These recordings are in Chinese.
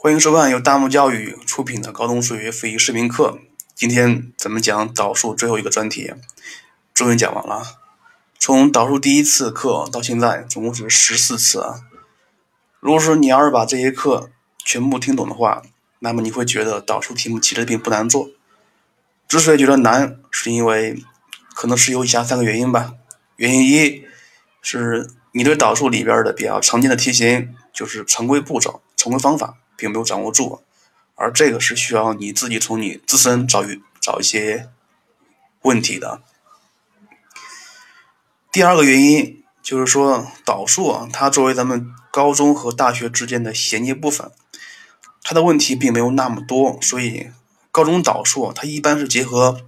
欢迎收看由大木教育出品的高中数学复习视频课。今天咱们讲导数最后一个专题，终于讲完了。从导数第一次课到现在，总共是十四次啊。如果说你要是把这些课全部听懂的话，那么你会觉得导数题目其实并不难做。之所以觉得难，是因为可能是有以下三个原因吧。原因一是你对导数里边的比较常见的题型，就是常规步骤、常规方法。并没有掌握住，而这个是需要你自己从你自身找一找一些问题的。第二个原因就是说，导数啊，它作为咱们高中和大学之间的衔接部分，它的问题并没有那么多，所以高中导数它一般是结合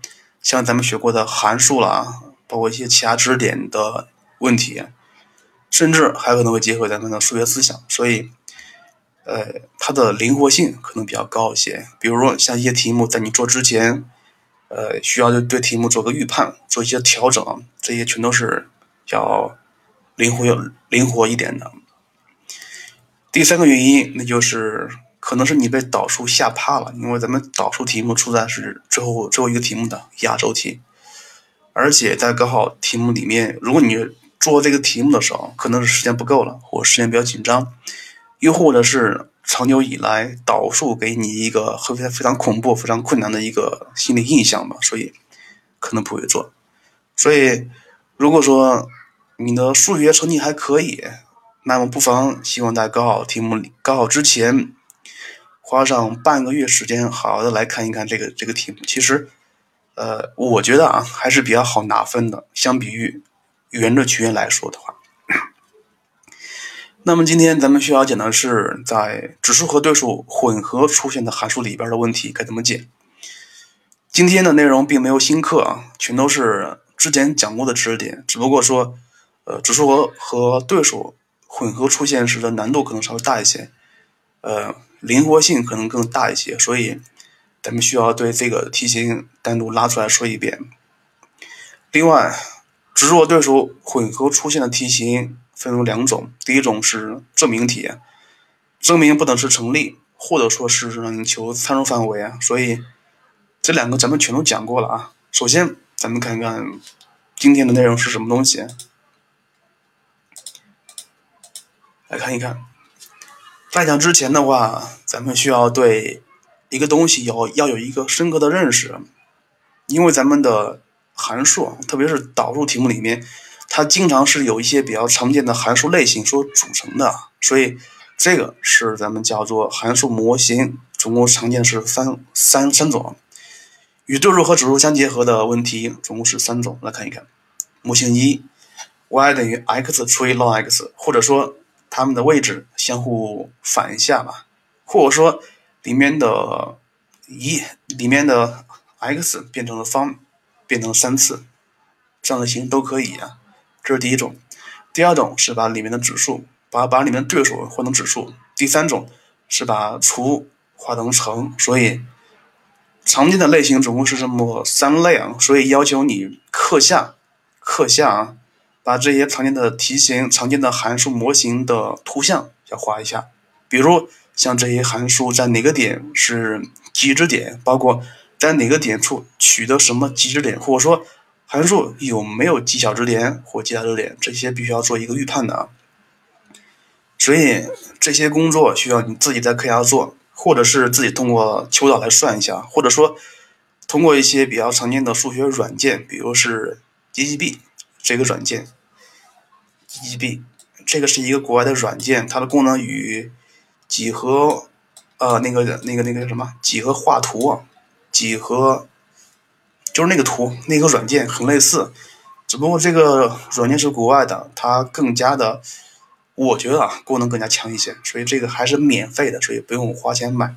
像咱们学过的函数啦，包括一些其他知识点的问题，甚至还可能会结合咱们的数学思想，所以。呃，它的灵活性可能比较高一些。比如说，像一些题目在你做之前，呃，需要就对题目做个预判，做一些调整，这些全都是要灵活、灵活一点的。第三个原因，那就是可能是你被导数吓怕了，因为咱们导数题目出在是最后最后一个题目的压轴题，而且在高考题目里面，如果你做这个题目的时候，可能是时间不够了，或时间比较紧张。又或者是长久以来导数给你一个非常非常恐怖、非常困难的一个心理印象吧，所以可能不会做。所以，如果说你的数学成绩还可以，那么不妨希望在高考题目里、高考之前花上半个月时间，好好的来看一看这个这个题目。其实，呃，我觉得啊，还是比较好拿分的，相比于圆的曲线来说的话。那么今天咱们需要讲的是，在指数和对数混合出现的函数里边的问题该怎么解。今天的内容并没有新课啊，全都是之前讲过的知识点，只不过说，呃，指数和和对数混合出现时的难度可能稍微大一些，呃，灵活性可能更大一些，所以咱们需要对这个题型单独拉出来说一遍。另外，指数和对数混合出现的题型。分为两种，第一种是证明题，证明不等式成立，或者说是让你求参数范围啊。所以这两个咱们全都讲过了啊。首先，咱们看看今天的内容是什么东西。来看一看，在讲之前的话，咱们需要对一个东西要要有一个深刻的认识，因为咱们的函数，特别是导数题目里面。它经常是有一些比较常见的函数类型所组成的，所以这个是咱们叫做函数模型，总共常见是三三三种，与对数和指数相结合的问题总共是三种。来看一看，模型一，y 等于 x 除以 ln x，或者说它们的位置相互反一下吧，或者说里面的一里面的 x 变成了方，变成三次，这样的形都可以啊。这是第一种，第二种是把里面的指数，把把里面的对数换成指数，第三种是把除换成乘，所以常见的类型总共是这么三类啊，所以要求你课下课下啊，把这些常见的题型、常见的函数模型的图像要画一下，比如像这些函数在哪个点是极值点，包括在哪个点处取得什么极值点，或者说。函数有没有极小值点或极大值点？这些必须要做一个预判的啊。所以这些工作需要你自己在课下做，或者是自己通过求导来算一下，或者说通过一些比较常见的数学软件，比如是 GGB 这个软件。GGB 这个是一个国外的软件，它的功能与几何呃那个那个那个什么几何画图啊，几何。就是那个图，那个软件很类似，只不过这个软件是国外的，它更加的，我觉得啊，功能更加强一些，所以这个还是免费的，所以不用花钱买。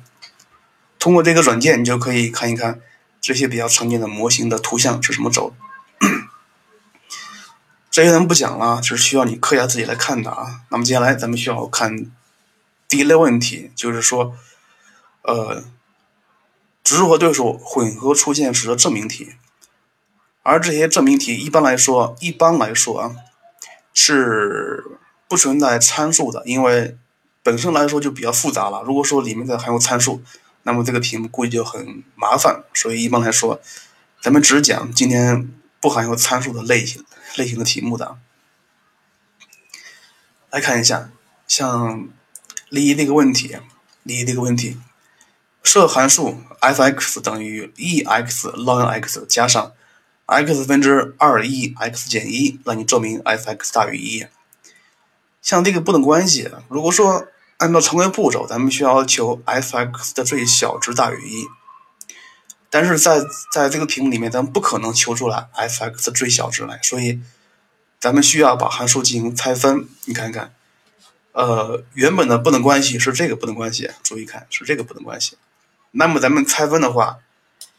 通过这个软件，你就可以看一看这些比较常见的模型的图像是什么轴。这些咱们不讲了，就是需要你课下自己来看的啊。那么接下来咱们需要看第一类问题，就是说，呃。指数和对数混合出现时的证明题，而这些证明题一般来说，一般来说啊，是不存在参数的，因为本身来说就比较复杂了。如果说里面再含有参数，那么这个题目估计就很麻烦。所以一般来说，咱们只讲今天不含有参数的类型类型的题目的。来看一下，像例一这个问题，例一这个问题，设函数 f(x) 等于 e(x ln x) 加上 x 分之二 e x 减一，让你证明 f(x) 大于一。像这个不等关系，如果说按照常规步骤，咱们需要求 f(x) 的最小值大于一，但是在在这个题目里面，咱们不可能求出来 f(x) 最小值来，所以咱们需要把函数进行拆分。你看看，呃，原本的不等关系是这个不等关系，注意看是这个不等关系。那么咱们拆分的话，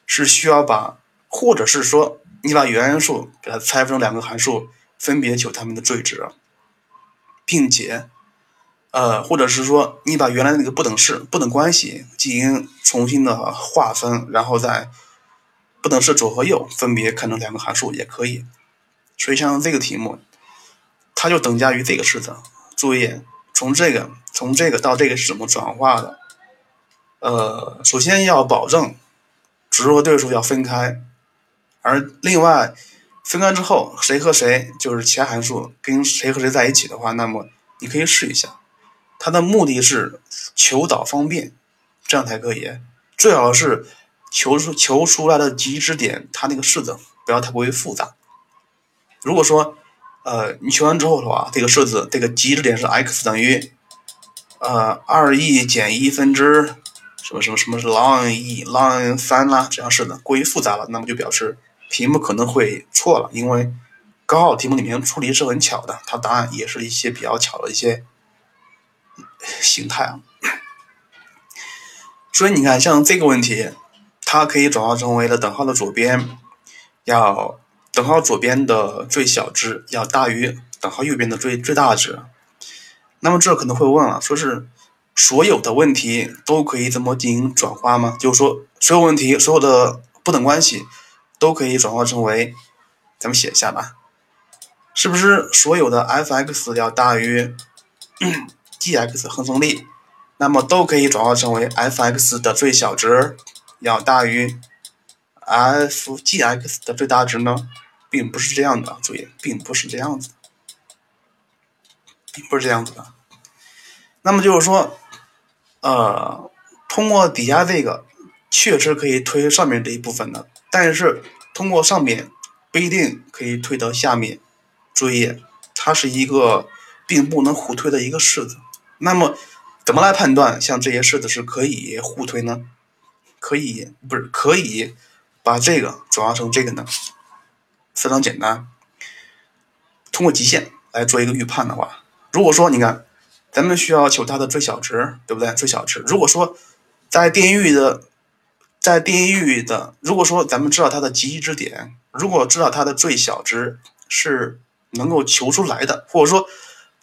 是需要把，或者是说你把原函数给它拆分成两个函数，分别求它们的最值。并且，呃，或者是说，你把原来的那个不等式、不等关系进行重新的划分，然后再不等式左和右分别看成两个函数也可以。所以像这个题目，它就等价于这个式子。注意，从这个从这个到这个是怎么转化的？呃，首先要保证值和对数要分开，而另外。分开之后，谁和谁就是其他函数跟谁和谁在一起的话，那么你可以试一下。它的目的是求导方便，这样才可以。最好是求出求出来的极值点，它那个式子不要太过于复杂。如果说，呃，你求完之后的话，这个式子这个极值点是 x 等于，呃，二 e 减一分之什么什么什么是 ln e ln 三啦，这样式的过于复杂了，那么就表示。题目可能会错了，因为高考题目里面出题是很巧的，它答案也是一些比较巧的一些形态啊。所以你看，像这个问题，它可以转化成为了等号的左边要等号左边的最小值要大于等号右边的最最大值。那么这可能会问了，说是所有的问题都可以这么进行转化吗？就是说，所有问题所有的不等关系。都可以转化成为，咱们写一下吧，是不是所有的 f(x) 要大于 g(x) 恒成立，那么都可以转化成为 f(x) 的最小值要大于 f(g(x) 的最大值呢？并不是这样的，注意，并不是这样子，并不是这样子的。那么就是说，呃，通过底下这个，确实可以推上面这一部分的。但是通过上面不一定可以推到下面，注意，它是一个并不能互推的一个式子。那么怎么来判断像这些式子是可以互推呢？可以不是可以把这个转化成这个呢？非常简单，通过极限来做一个预判的话，如果说你看，咱们需要求它的最小值，对不对？最小值，如果说在电域的。在电域的，如果说咱们知道它的极值点，如果知道它的最小值是能够求出来的，或者说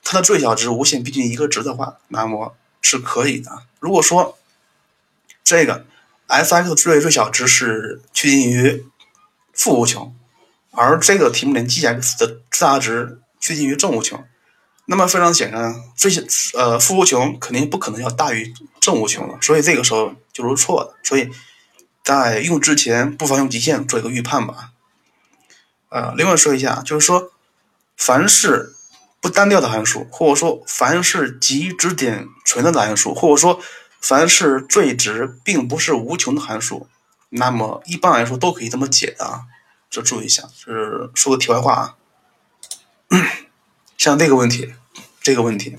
它的最小值无限逼近一个值的话，那么是可以的。如果说这个 f(x) 最最小值是趋近于负无穷，而这个题目里 g(x) 的最大值趋近于正无穷，那么非常显然，这些呃负无穷肯定不可能要大于正无穷了，所以这个时候就是错的。所以。在用之前，不妨用极限做一个预判吧。呃，另外说一下，就是说，凡是不单调的函数，或者说凡是极值点存在的函数，或者说凡是最值并不是无穷的函数，那么一般来说都可以这么解的啊。这注意一下，就是说个题外话啊。像这个问题，这个问题，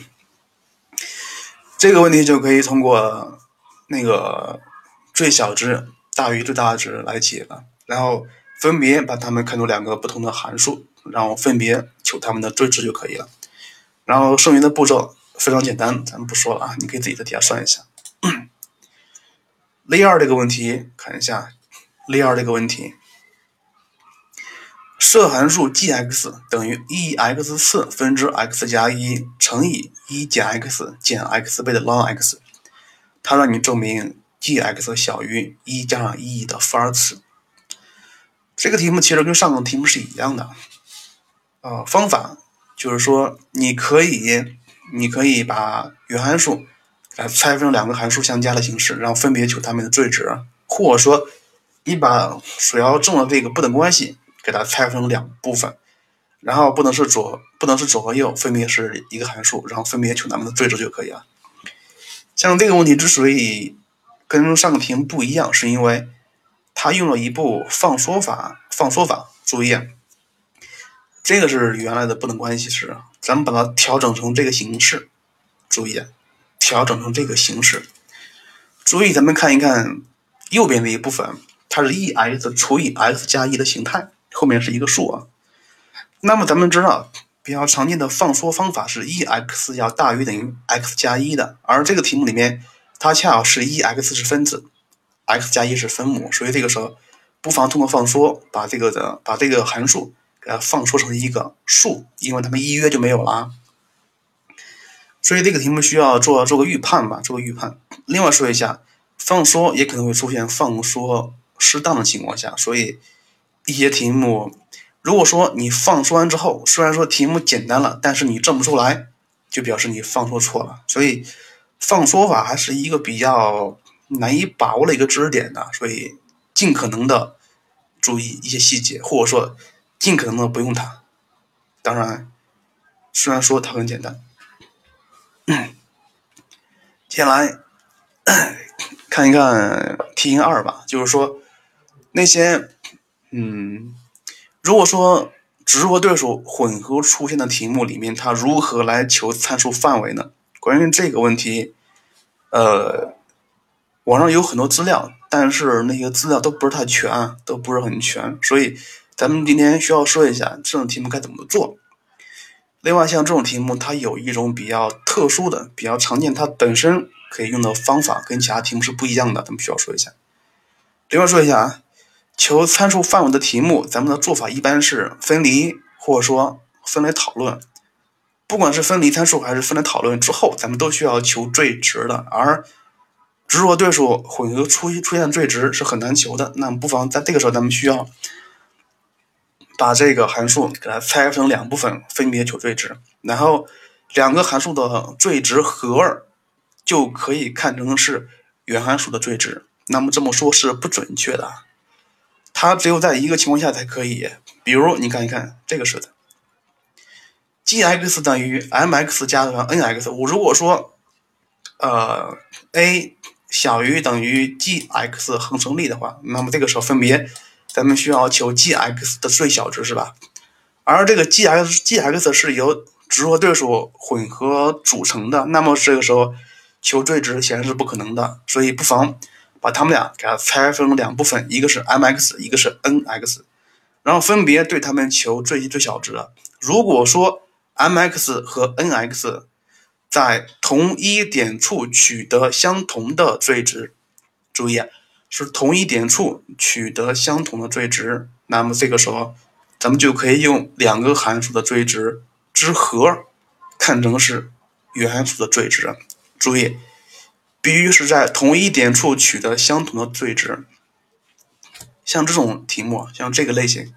这个问题就可以通过那个最小值。大于最大值来解了，然后分别把它们看作两个不同的函数，然后分别求它们的最值就可以了。然后剩余的步骤非常简单，咱们不说了啊，你可以自己在底下算一下。例二这个问题看一下，例二这个问题，设函数 g(x) 等于 e(x 四分之 x 加一乘以一减 x 减 x 倍的 ln x，它让你证明。g(x) 小于一加上一的负二次，这个题目其实跟上个题目是一样的，呃，方法就是说，你可以，你可以把原函数来拆分成两个函数相加的形式，然后分别求它们的最值，或者说你把所要证的这个不等关系给它拆分成两部分，然后不能是左不能是左和右，分别是一个函数，然后分别求它们的最值就可以了。像这个问题之所以跟上个题不一样，是因为它用了一步放缩法，放缩法，注意。这个是原来的不等关系式，咱们把它调整成这个形式。注意，调整成这个形式。注意，咱们看一看右边的一部分，它是 e x 除以 x 加一的形态，后面是一个数啊。那么咱们知道，比较常见的放缩方法是 e x 要大于等于 x 加一的，而这个题目里面，它恰好是 e x 是分子，x 加一是分母，所以这个时候不妨通过放缩，把这个的把这个函数。给它放缩成一个数，因为它们一约就没有了，所以这个题目需要做做个预判吧，做个预判。另外说一下，放缩也可能会出现放缩失当的情况下，所以一些题目，如果说你放缩完之后，虽然说题目简单了，但是你证不出来，就表示你放缩错了。所以放缩法还是一个比较难以把握的一个知识点的，所以尽可能的注意一些细节，或者说。尽可能的不用它。当然，虽然说它很简单。接下来 看一看题型二吧，就是说那些嗯，如果说直和对数混合出现的题目里面，它如何来求参数范围呢？关于这个问题，呃，网上有很多资料，但是那些资料都不是太全，都不是很全，所以。咱们今天需要说一下这种题目该怎么做。另外，像这种题目，它有一种比较特殊的、比较常见，它本身可以用的方法跟其他题目是不一样的，咱们需要说一下。另外说一下啊，求参数范围的题目，咱们的做法一般是分离或者说分类讨论。不管是分离参数还是分类讨论之后，咱们都需要求最值的。而直和对数混合出出现最值是很难求的，那么不妨在这个时候咱们需要。把这个函数给它拆成两部分，分别求最值，然后两个函数的最值和就可以看成是原函数的最值。那么这么说是不准确的，它只有在一个情况下才可以。比如你看一看这个式子，g(x) 等于 m(x) 加上 n(x)。我如果说，呃，a 小于等于 g(x) 恒成立的话，那么这个时候分别。咱们需要求 g(x) 的最小值是吧？而这个 g(x) g(x) 是由直和对数混合组成的，那么这个时候求最值显然是不可能的，所以不妨把它们俩给它拆分成两部分，一个是 m(x)，一个是 n(x)，然后分别对它们求最最小值。如果说 m(x) 和 n(x) 在同一点处取得相同的最值，注意啊。是同一点处取得相同的最值，那么这个时候，咱们就可以用两个函数的最值之和看成是原函数的最值。注意，必须是在同一点处取得相同的最值。像这种题目，像这个类型，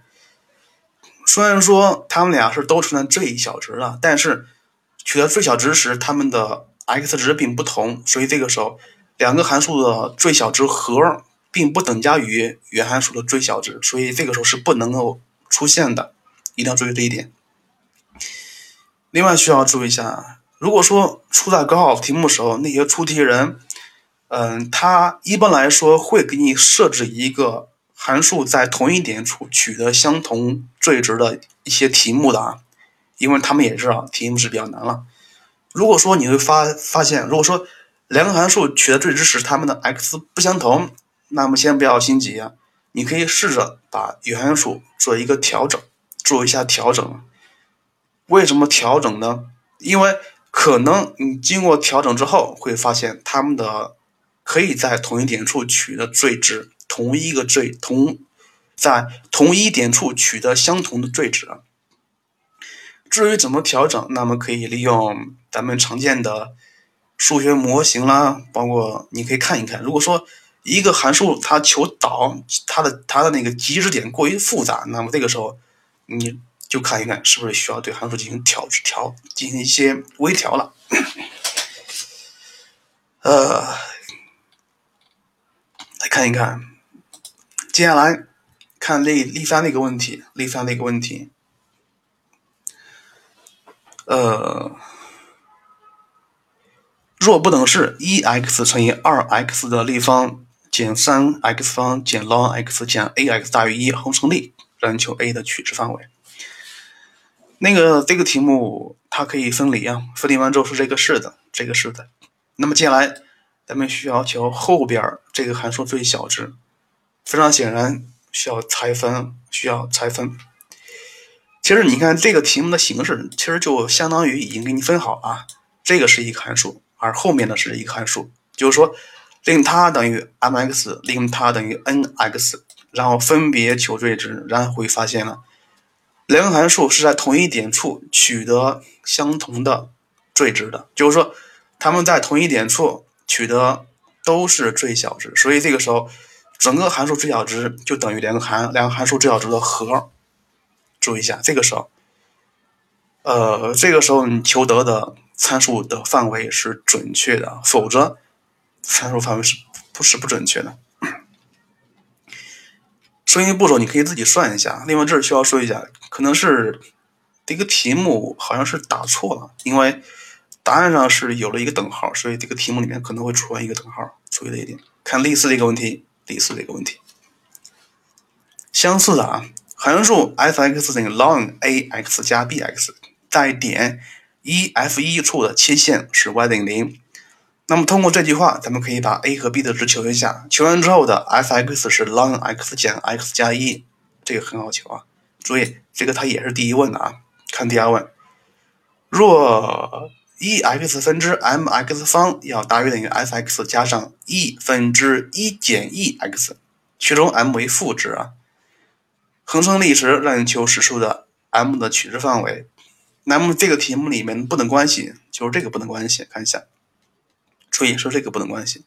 虽然说它们俩是都存在最小值了，但是取得最小值时，它们的 x 值并不同，所以这个时候。两个函数的最小值和并不等价于原函数的最小值，所以这个时候是不能够出现的，一定要注意这一点。另外需要注意一下，如果说出在高考题目时候，那些出题人，嗯，他一般来说会给你设置一个函数在同一点处取得相同最值的一些题目的啊，因为他们也知道题目是比较难了。如果说你会发发现，如果说两个函数取得最值时，它们的 x 不相同。那么先不要心急啊，你可以试着把原函数做一个调整，做一下调整。为什么调整呢？因为可能你经过调整之后，会发现它们的可以在同一点处取得最值，同一个最同在同一点处取得相同的最值。至于怎么调整，那么可以利用咱们常见的。数学模型啦，包括你可以看一看。如果说一个函数它求导，它的它的那个极值点过于复杂，那么这个时候你就看一看是不是需要对函数进行调调，进行一些微调了。呃，来看一看，接下来看例例三的一个问题，例三的一个问题。呃，若不等式一 x 乘以二 x 的立方减三 x 方减 ln x 减 a x 大于一恒成立，让求 a 的取值范围。那个这个题目它可以分离啊，分离完之后是这个式的，这个式的。那么接下来咱们需要求后边这个函数最小值，非常显然需要拆分，需要拆分。其实你看这个题目的形式，其实就相当于已经给你分好了，这个是一个函数，而后面的是一个函数，就是说令它等于 m_x，令它等于 n_x，然后分别求最值，然后会发现了。两个函数是在同一点处取得相同的最值的，就是说，它们在同一点处取得都是最小值，所以这个时候，整个函数最小值就等于两个函两个函数最小值的和。注意一下，这个时候，呃，这个时候你求得的参数的范围是准确的，否则参数范围是不是不准确的？说明步骤你可以自己算一下。另外，这儿需要说一下，可能是这个题目好像是打错了，因为答案上是有了一个等号，所以这个题目里面可能会出现一个等号。注意这一点。看类似的一个问题，类似的一个问题，相似的啊，函数 f(x) 等于 ln a(x) 加 b(x) 在点一 f 一处的切线是 y 等于零。那么通过这句话，咱们可以把 a 和 b 的值求一下。求完之后的 f(x) 是 ln x 减 x 加一，这个很好求啊。注意，这个它也是第一问的啊。看第二问，若 e/x 分之 m(x) 方要大于等于 f(x) 加上 e 分之一减 e/x，其中 m 为负值啊。恒成立时，让你求实数的 m 的取值范围。那么这个题目里面不等关系就是这个不等关系，看一下。注意说这个不等关系，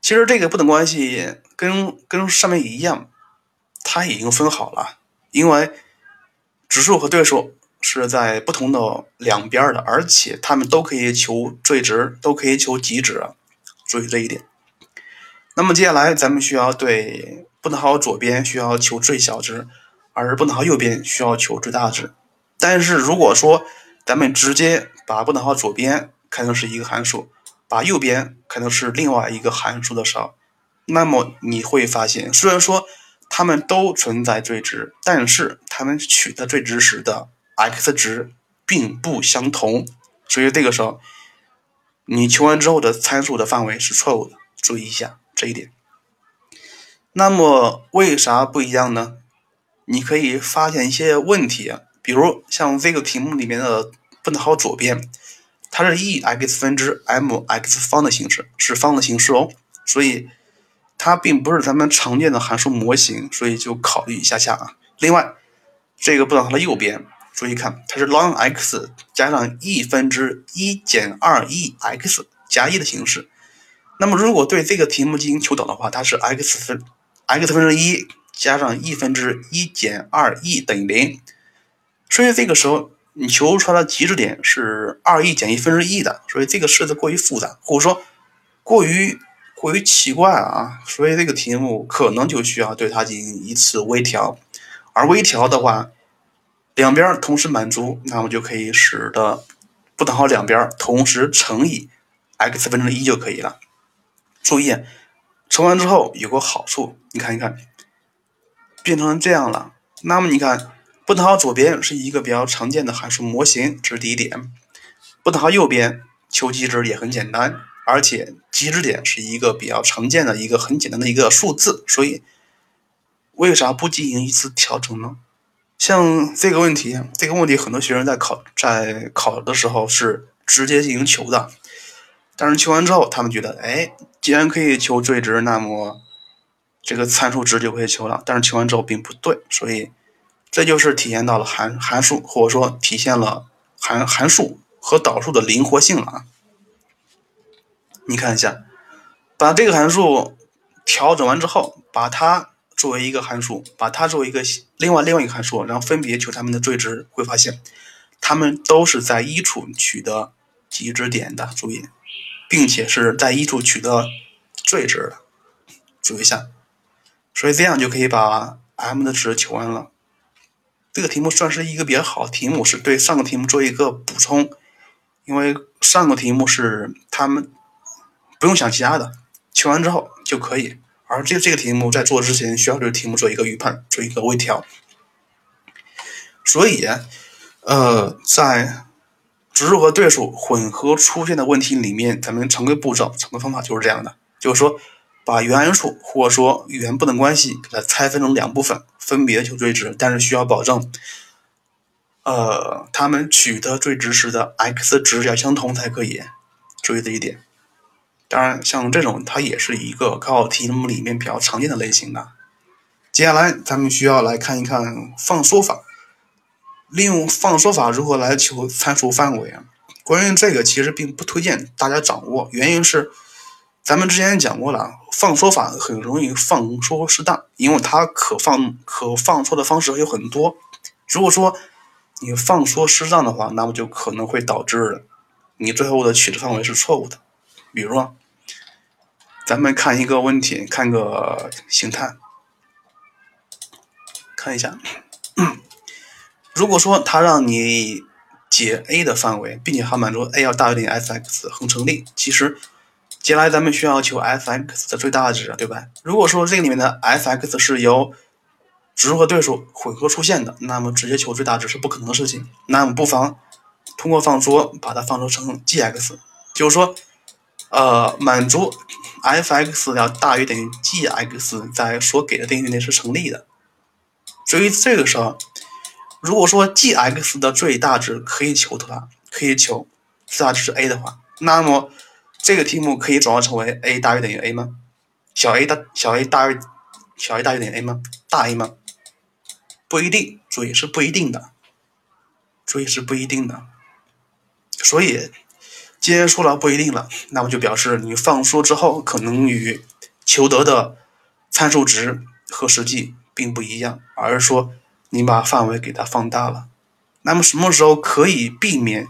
其实这个不等关系跟跟上面一样，它已经分好了，因为指数和对数是在不同的两边的，而且它们都可以求最值，都可以求极值，注意这一点。那么接下来咱们需要对不等号左边需要求最小值，而不等号右边需要求最大值。但是如果说咱们直接把不等号左边看成是一个函数。把右边可能是另外一个函数的时候，那么你会发现，虽然说它们都存在最值，但是它们取的最值时的 x 值并不相同，所以这个时候你求完之后的参数的范围是错误的，注意一下这一点。那么为啥不一样呢？你可以发现一些问题，比如像这个题目里面的不等号左边。它是 e x 分之 m x 方的形式，是方的形式哦，所以它并不是咱们常见的函数模型，所以就考虑一下下啊。另外，这个不等号的右边，注意看，它是 ln x 加上 e 分之一减二 e x 加一的形式。那么如果对这个题目进行求导的话，它是 x 分 x 分之一加上 e 分之一减二 e 等于零，所以这个时候。你求出来的极值点是二 e 减一分之一的，所以这个式子过于复杂，或者说过于过于奇怪啊，所以这个题目可能就需要对它进行一次微调。而微调的话，两边同时满足，那么就可以使得不等号两边同时乘以 x 分之一就可以了。注意，乘完之后有个好处，你看一看，变成这样了。那么你看。不等号左边是一个比较常见的函数模型，这是第一点。不等号右边求极值也很简单，而且极值点是一个比较常见的一个很简单的一个数字，所以为啥不进行一次调整呢？像这个问题，这个问题很多学生在考在考的时候是直接进行求的，但是求完之后，他们觉得，哎，既然可以求最值，那么这个参数值就可以求了。但是求完之后并不对，所以。这就是体现到了函函数，或者说体现了函函数和导数的灵活性了啊！你看一下，把这个函数调整完之后，把它作为一个函数，把它作为一个另外另外一个函数，然后分别求它们的最值，会发现它们都是在一处取得极值点的。注意，并且是在一处取得最值的，注意一下。所以这样就可以把 m 的值求完了。这个题目算是一个比较好的题目，是对上个题目做一个补充。因为上个题目是他们不用想其他的，求完之后就可以。而这这个题目在做之前需要对题目做一个预判，做一个微调。所以，呃，在指数和对数混合出现的问题里面，咱们常规步骤、常规方法就是这样的，就是说把原数或者说原不等关系给它拆分成两部分，分别求最值，但是需要保证。呃，它们取得最值时的 x 值要相同才可以，注意这一点。当然，像这种它也是一个高考题目里面比较常见的类型的。接下来，咱们需要来看一看放缩法，利用放缩法如何来求参数范围啊？关于这个，其实并不推荐大家掌握，原因是咱们之前讲过了，放缩法很容易放缩失当，因为它可放可放缩的方式有很多。如果说你放缩失当的话，那么就可能会导致你最后的取值范围是错误的。比如说，咱们看一个问题，看个形态，看一下。如果说它让你解 a 的范围，并且还满足 a 要大于等于 f(x) 恒成立，其实接下来咱们需要求 f(x) 的最大值，对吧？如果说这个里面的 f(x) 是由指数和对数混合出现的，那么直接求最大值是不可能的事情。那么不妨通过放缩把它放缩成 g(x)，就是说，呃，满足 f(x) 要大于等于 g(x) 在所给的定义内是成立的。所以这个时候，如果说 g(x) 的最大值可以求的话，可以求最大值是 a 的话，那么这个题目可以转化成为 a 大于等于 a 吗？小 a 大小 a 大于小 a 大于等于 a 吗？大 a 吗？不一定，注意是不一定的，注意是不一定的。所以，既然说了不一定了，那么就表示你放缩之后，可能与求得的参数值和实际并不一样，而是说你把范围给它放大了。那么什么时候可以避免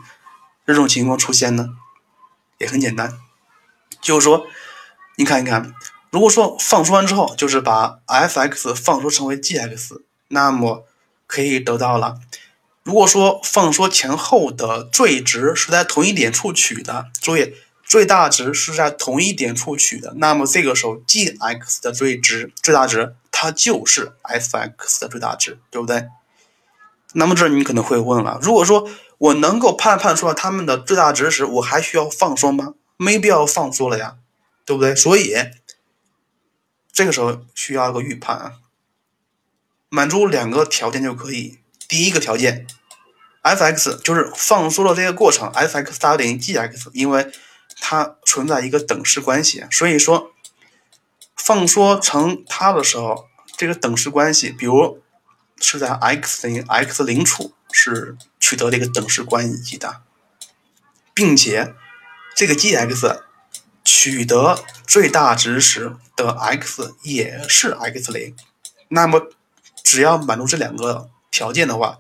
这种情况出现呢？也很简单，就是说，你看一看，如果说放缩完之后，就是把 f(x) 放缩成为 g(x)。那么可以得到了，如果说放缩前后的最值是在同一点处取的，注意最大值是在同一点处取的，那么这个时候 g(x) 的最值最大值它就是 f(x) 的最大值，对不对？那么这你可能会问了，如果说我能够判判出来它们的最大值时，我还需要放缩吗？没必要放缩了呀，对不对？所以这个时候需要一个预判啊。满足两个条件就可以。第一个条件，f(x) 就是放缩的这个过程，f(x) 大于等于 g(x)，因为它存在一个等式关系，所以说放缩成它的时候，这个等式关系，比如是在 x 等于 x 零处是取得这个等式关系的，并且这个 g(x) 取得最大值时的 x 也是 x 零，那么。只要满足这两个条件的话，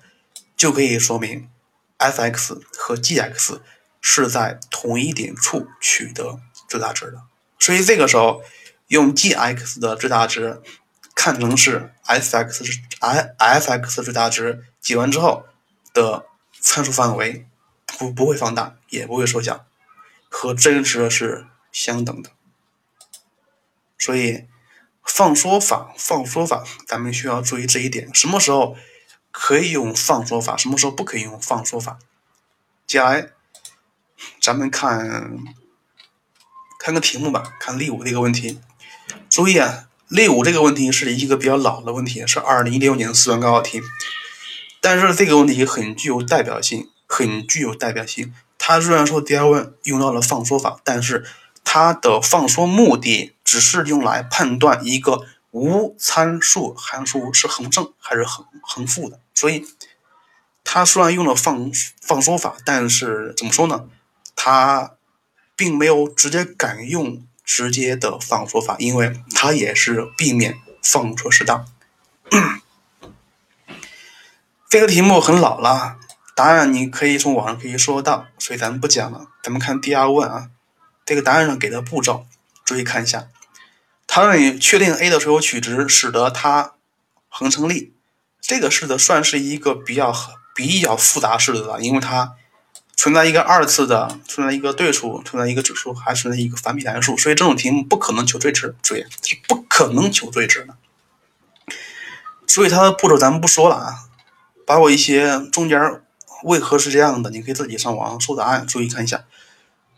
就可以说明 f(x) 和 g(x) 是在同一点处取得最大值的。所以这个时候用 g(x) 的最大值看成是 f(x) 是 f(x) 最大值，解完之后的参数范围不不会放大，也不会缩小，和真实的是相等的。所以。放缩法，放缩法，咱们需要注意这一点。什么时候可以用放缩法？什么时候不可以用放缩法？接下来，咱们看看个题目吧，看例五这个问题。注意啊，例五这个问题是一个比较老的问题，是二零一六年的四川高考题。但是这个问题很具有代表性，很具有代表性。它虽然说第二问用到了放缩法，但是它的放缩目的。只是用来判断一个无参数函数是恒正还是恒恒负的，所以它虽然用了放放缩法，但是怎么说呢？它并没有直接改用直接的放缩法，因为它也是避免放错适当。这个题目很老了，答案你可以从网上可以搜到，所以咱们不讲了。咱们看第二问啊，这个答案上给的步骤，注意看一下。它让你确定 a 的所有取值，使得它恒成立。这个式子算是一个比较比较复杂式子了，因为它存在一个二次的，存在一个对数，存在一个指数，还存在一个反比例函数，所以这种题目不可能求最值，注意是不可能求最值的。所以它的步骤咱们不说了啊，把我一些中间为何是这样的，你可以自己上网搜答案，注意看一下。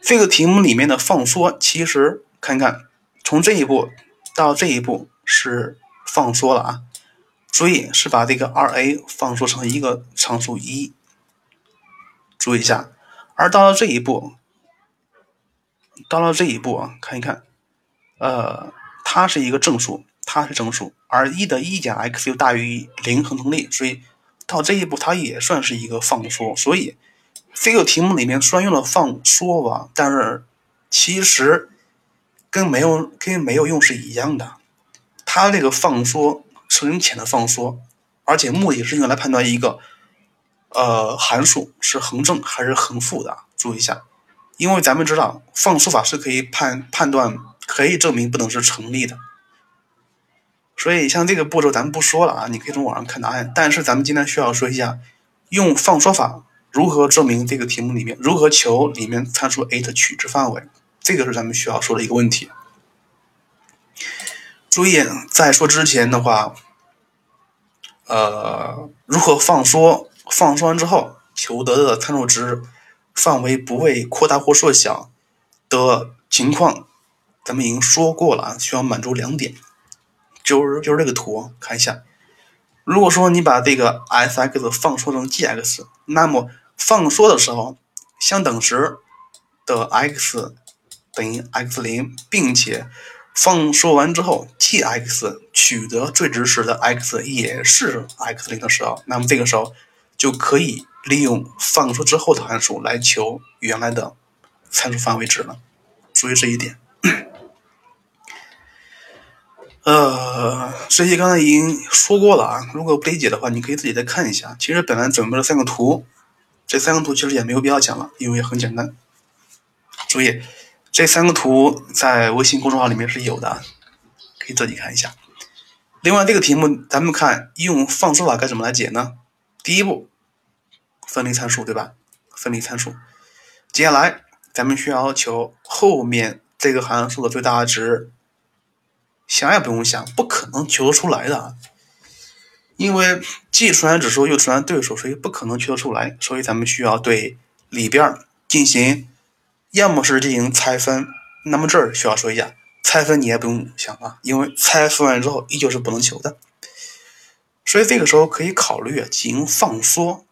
这个题目里面的放缩，其实看看从这一步到这一步是放缩了啊。注意是把这个二 a 放缩成一个常数一，注意一下。而到了这一步，到了这一步啊，看一看，呃，它是一个正数，它是正数，而一的一减 x 又大于零恒成立，所以到这一步它也算是一个放缩。所以这个题目里面虽然用了放缩吧，但是其实跟没有跟没有用是一样的，它这个放缩。是很浅的放缩，而且目的是用来判断一个呃函数是恒正还是恒负的。注意一下，因为咱们知道放缩法是可以判判断，可以证明不等式成立的。所以像这个步骤咱们不说了啊，你可以从网上看答案。但是咱们今天需要说一下，用放缩法如何证明这个题目里面如何求里面参数 a 的取值范围，这个是咱们需要说的一个问题。注意，在说之前的话，呃，如何放缩？放缩完之后，求得的参数值范围不会扩大或缩小的情况，咱们已经说过了啊，需要满足两点，就是就是这个图，看一下。如果说你把这个 f(x) 放缩成 g(x)，那么放缩的时候，相等时的 x 等于 x 零，并且。放缩完之后，g(x) 取得最值时的 x 也是 x 零的时候，那么这个时候就可以利用放缩之后的函数来求原来的参数范围值了。注意这一点。呃，这些刚才已经说过了啊，如果不理解的话，你可以自己再看一下。其实本来准备了三个图，这三个图其实也没有必要讲了，因为很简单。注意。这三个图在微信公众号里面是有的，可以自己看一下。另外，这个题目咱们看用放缩法该怎么来解呢？第一步，分离参数，对吧？分离参数。接下来，咱们需要求后面这个函数的最大值，想也不用想，不可能求得出来的，因为既出现指数又出现对数，所以不可能求得出来。所以咱们需要对里边进行。要么是进行拆分，那么这儿需要说一下，拆分你也不用想啊，因为拆分完之后依旧是不能求的，所以这个时候可以考虑进行放缩。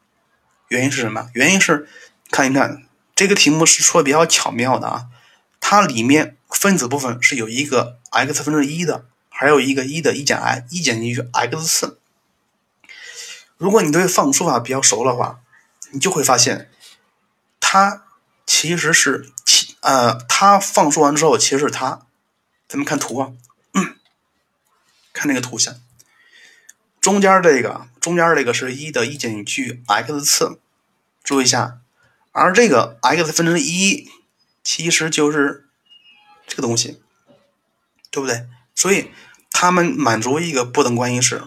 原因是什么？原因是看一看这个题目是说的比较巧妙的啊，它里面分子部分是有一个 x 分之一的，还有一个一的一减 i，一减进去 x 次。如果你对放缩法比较熟的话，你就会发现它。其实是其呃，它放缩完之后，其实是它。咱们看图啊，看那个图像，中间这个中间这个是一的一减去 x 次，注意一下。而这个 x 分之一其实就是这个东西，对不对？所以它们满足一个不等关系式，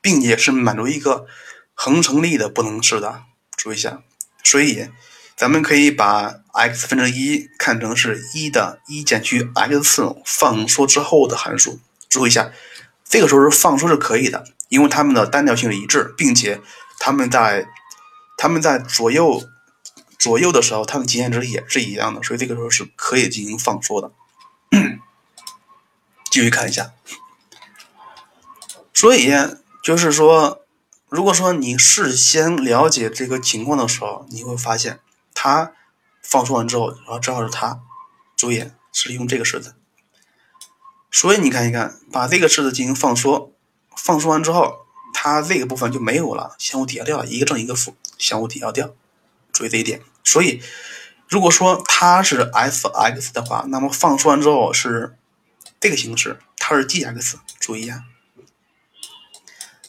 并且是满足一个恒成立的不等式的。注意一下，所以。咱们可以把 x 分之一看成是一的一减去 x 次放缩之后的函数。注意一下，这个时候是放缩是可以的，因为它们的单调性一致，并且它们在它们在左右左右的时候，它的极限值也是一样的，所以这个时候是可以进行放缩的。继续看一下，所以就是说，如果说你事先了解这个情况的时候，你会发现。它放缩完之后，然后正好是它，注意是用这个式子，所以你看一看，把这个式子进行放缩，放缩完之后，它这个部分就没有了，相互抵消掉了，一个正一个负，相互抵消掉，注意这一点。所以，如果说它是 f(x) 的话，那么放缩完之后是这个形式，它是 g(x)，注意啊。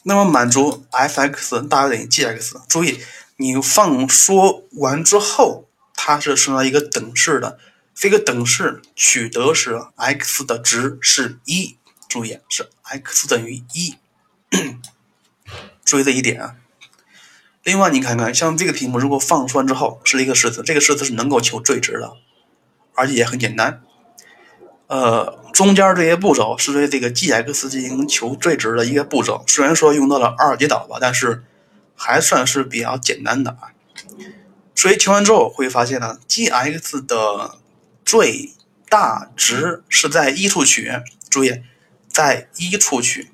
那么满足 f(x) 大于等于 g(x)，注意。你放缩完之后它是成了一个等式的，这个等式取得时 x 的值是一，注意是 x 等于一，注意这一点啊。另外，你看看像这个题目，如果放出来之后是一个式子，这个式子是能够求最值的，而且也很简单。呃，中间这些步骤是对这个 g(x) 进行求最值的一个步骤，虽然说用到了二阶导吧，但是还算是比较简单的啊。所以求完之后会发现呢，g(x) 的最大值是在一处取，注意，在一处取，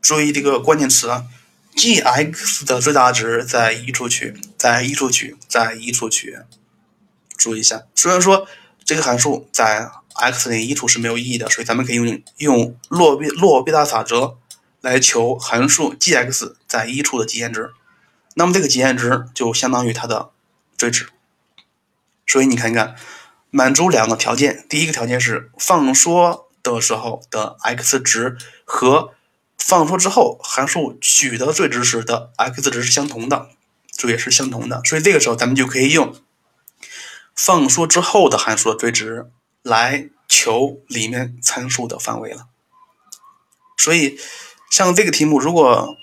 注意这个关键词啊，g(x) 的最大值在一处取，在一处取，在一处取，注意一下。虽然说这个函数在 x 等于一处是没有意义的，所以咱们可以用用洛必洛必达法则来求函数 g(x) 在一处的极限值，那么这个极限值就相当于它的最值。所以你看看，满足两个条件，第一个条件是放缩的时候的 x 值和放缩之后函数取得最值时的 x 值是相同的，这也是相同的。所以这个时候咱们就可以用放缩之后的函数的最值。来求里面参数的范围了，所以像这个题目，如果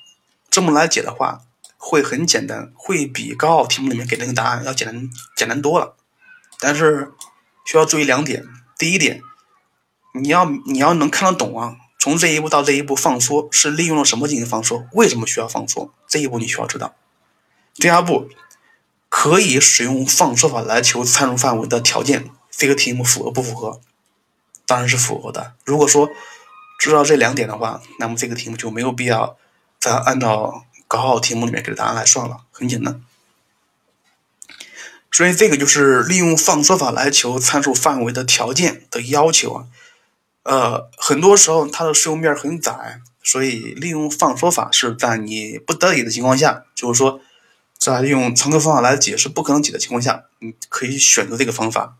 这么来解的话，会很简单，会比高考题目里面给那个答案要简单简单多了。但是需要注意两点：第一点，你要你要能看得懂啊，从这一步到这一步放缩是利用了什么进行放缩？为什么需要放缩？这一步你需要知道。第二步，可以使用放缩法来求参数范围的条件。这个题目符合不符合？当然是符合的。如果说知道这两点的话，那么这个题目就没有必要再按照高考题目里面给的答案来算了，很简单。所以这个就是利用放缩法来求参数范围的条件的要求啊。呃，很多时候它的适用面很窄，所以利用放缩法是在你不得已的情况下，就是说在用常规方法来解释不可能解的情况下，你可以选择这个方法。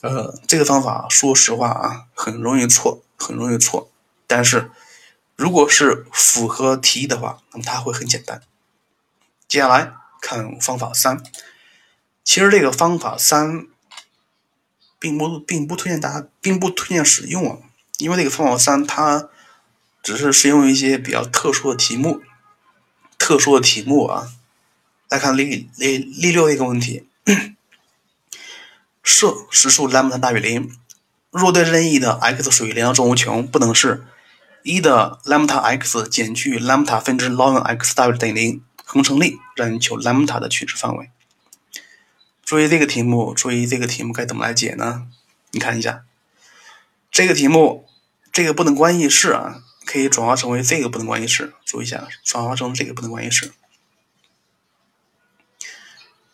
呃，这个方法说实话啊，很容易错，很容易错。但是，如果是符合题意的话，那么它会很简单。接下来看方法三，其实这个方法三并不并不推荐大家，并不推荐使用啊，因为这个方法三它只是适用于一些比较特殊的题目，特殊的题目啊。来看例例例六的一个问题。设实数 lambda 大于零，若对任意的 x 属于零到正无穷，不等式一的 lambda x 减去 lambda 分之 ln x 大于等于零，恒成立，让你求 lambda 的取值范围。注意这个题目，注意这个题目该怎么来解呢？你看一下，这个题目，这个不等关系式啊，可以转化成为这个不等关系式。注意一下，转化成这个不等关系式。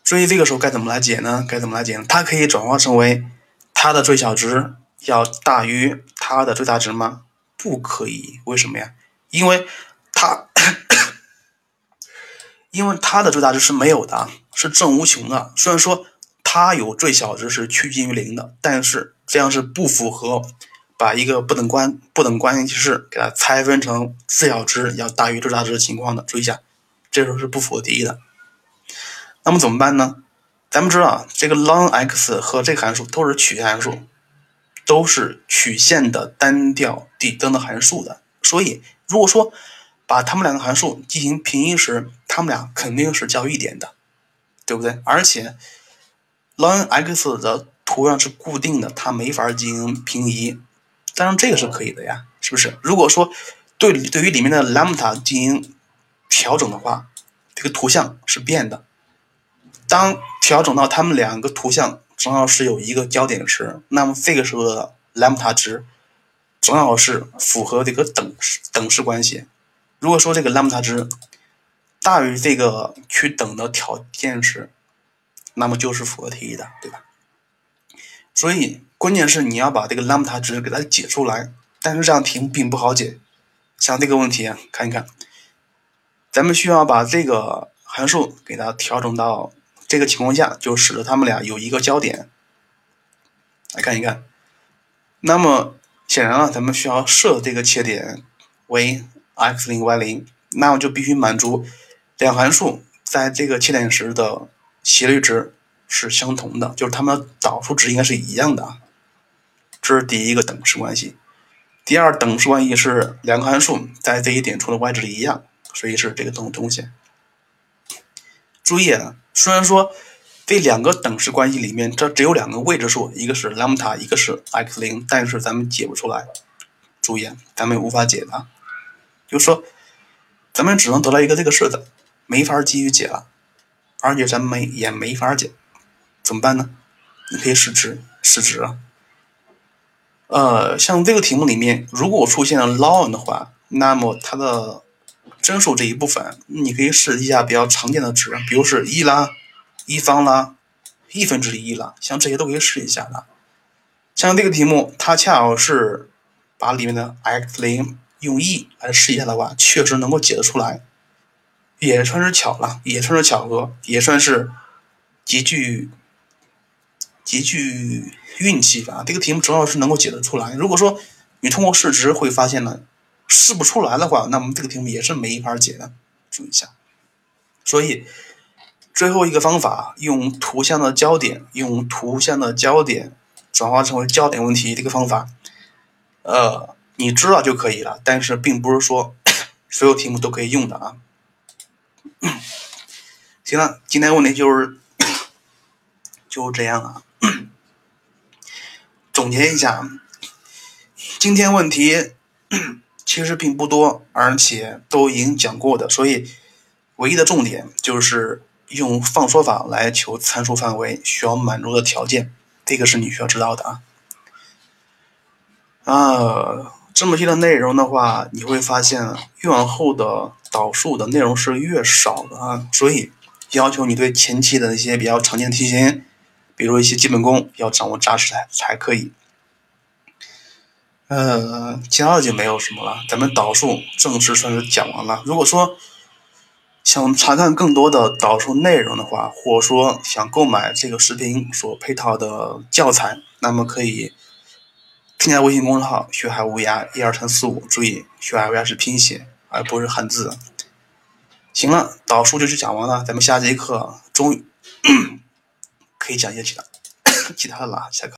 注意这个时候该怎么来解呢？该怎么来解呢？它可以转化成为它的最小值要大于它的最大值吗？不可以，为什么呀？因为它，因为它的最大值是没有的，是正无穷的。虽然说它有最小值是趋近于零的，但是这样是不符合把一个不等关不等关系式给它拆分成最小值要大于最大值的情况的。注意一下，这时候是不符合题意的。那么怎么办呢？咱们知道这个 ln x 和这个函数都是曲线函数，都是曲线的单调递增的函数的。所以，如果说把它们两个函数进行平移时，它们俩肯定是交一点的，对不对？而且 ln x 的图样是固定的，它没法进行平移。当然，这个是可以的呀，是不是？如果说对对于里面的 lambda 进行调整的话，这个图像是变的。当调整到它们两个图像正好是有一个交点时，那么这个时候的 lambda 值正好是符合这个等式等式关系。如果说这个 lambda 值大于这个去等的条件时，那么就是符合题意的，对吧？所以关键是你要把这个 lambda 值给它解出来，但是这样题目并不好解。像这个问题，看一看，咱们需要把这个函数给它调整到。这个情况下，就使得它们俩有一个交点。来看一看，那么显然啊，咱们需要设这个切点为 x 零 y 零，那我就必须满足两函数在这个切点时的斜率值是相同的，就是它们导数值应该是一样的啊。这是第一个等式关系。第二等式关系是两个函数在这一点处的 y 值一样，所以是这个东东西。注意啊，虽然说这两个等式关系里面这只有两个未知数，一个是 lambda，一个是 x 零，但是咱们解不出来。注意啊，咱们无法解的，就是说咱们只能得到一个这个式子，没法继续解了，而且咱们也没法解，怎么办呢？你可以试值，试值啊。呃，像这个题目里面，如果出现了 ln 的话，那么它的真数这一部分，你可以试一下比较常见的值，比如是一啦、一方啦、一分之一啦，像这些都可以试一下的。像这个题目，它恰好是把里面的 x 零用 e 来试一下的话，确实能够解得出来，也算是巧了，也算是巧合，也算是极具。极具运气吧，这个题目主要是能够解得出来。如果说你通过试值会发现呢，试不出来的话，那么这个题目也是没法解的。注意一下。所以最后一个方法，用图像的焦点，用图像的焦点转化成为焦点问题，这个方法，呃，你知道就可以了。但是并不是说 所有题目都可以用的啊。行了，今天问题就是就这样了。总结一下，今天问题其实并不多，而且都已经讲过的，所以唯一的重点就是用放缩法来求参数范围需要满足的条件，这个是你需要知道的啊。啊，这么些的内容的话，你会发现越往后的导数的内容是越少的啊，所以要求你对前期的那些比较常见题型。比如一些基本功要掌握扎实才才可以，呃，其他的就没有什么了。咱们导数正式算是讲完了。如果说想查看更多的导数内容的话，或者说想购买这个视频所配套的教材，那么可以添加微信公众号“学海无涯一二三四五”，注意“学海无涯”是拼写而不是汉字。行了，导数就是讲完了，咱们下节课终于。可以讲一些其他 其他的了，下课。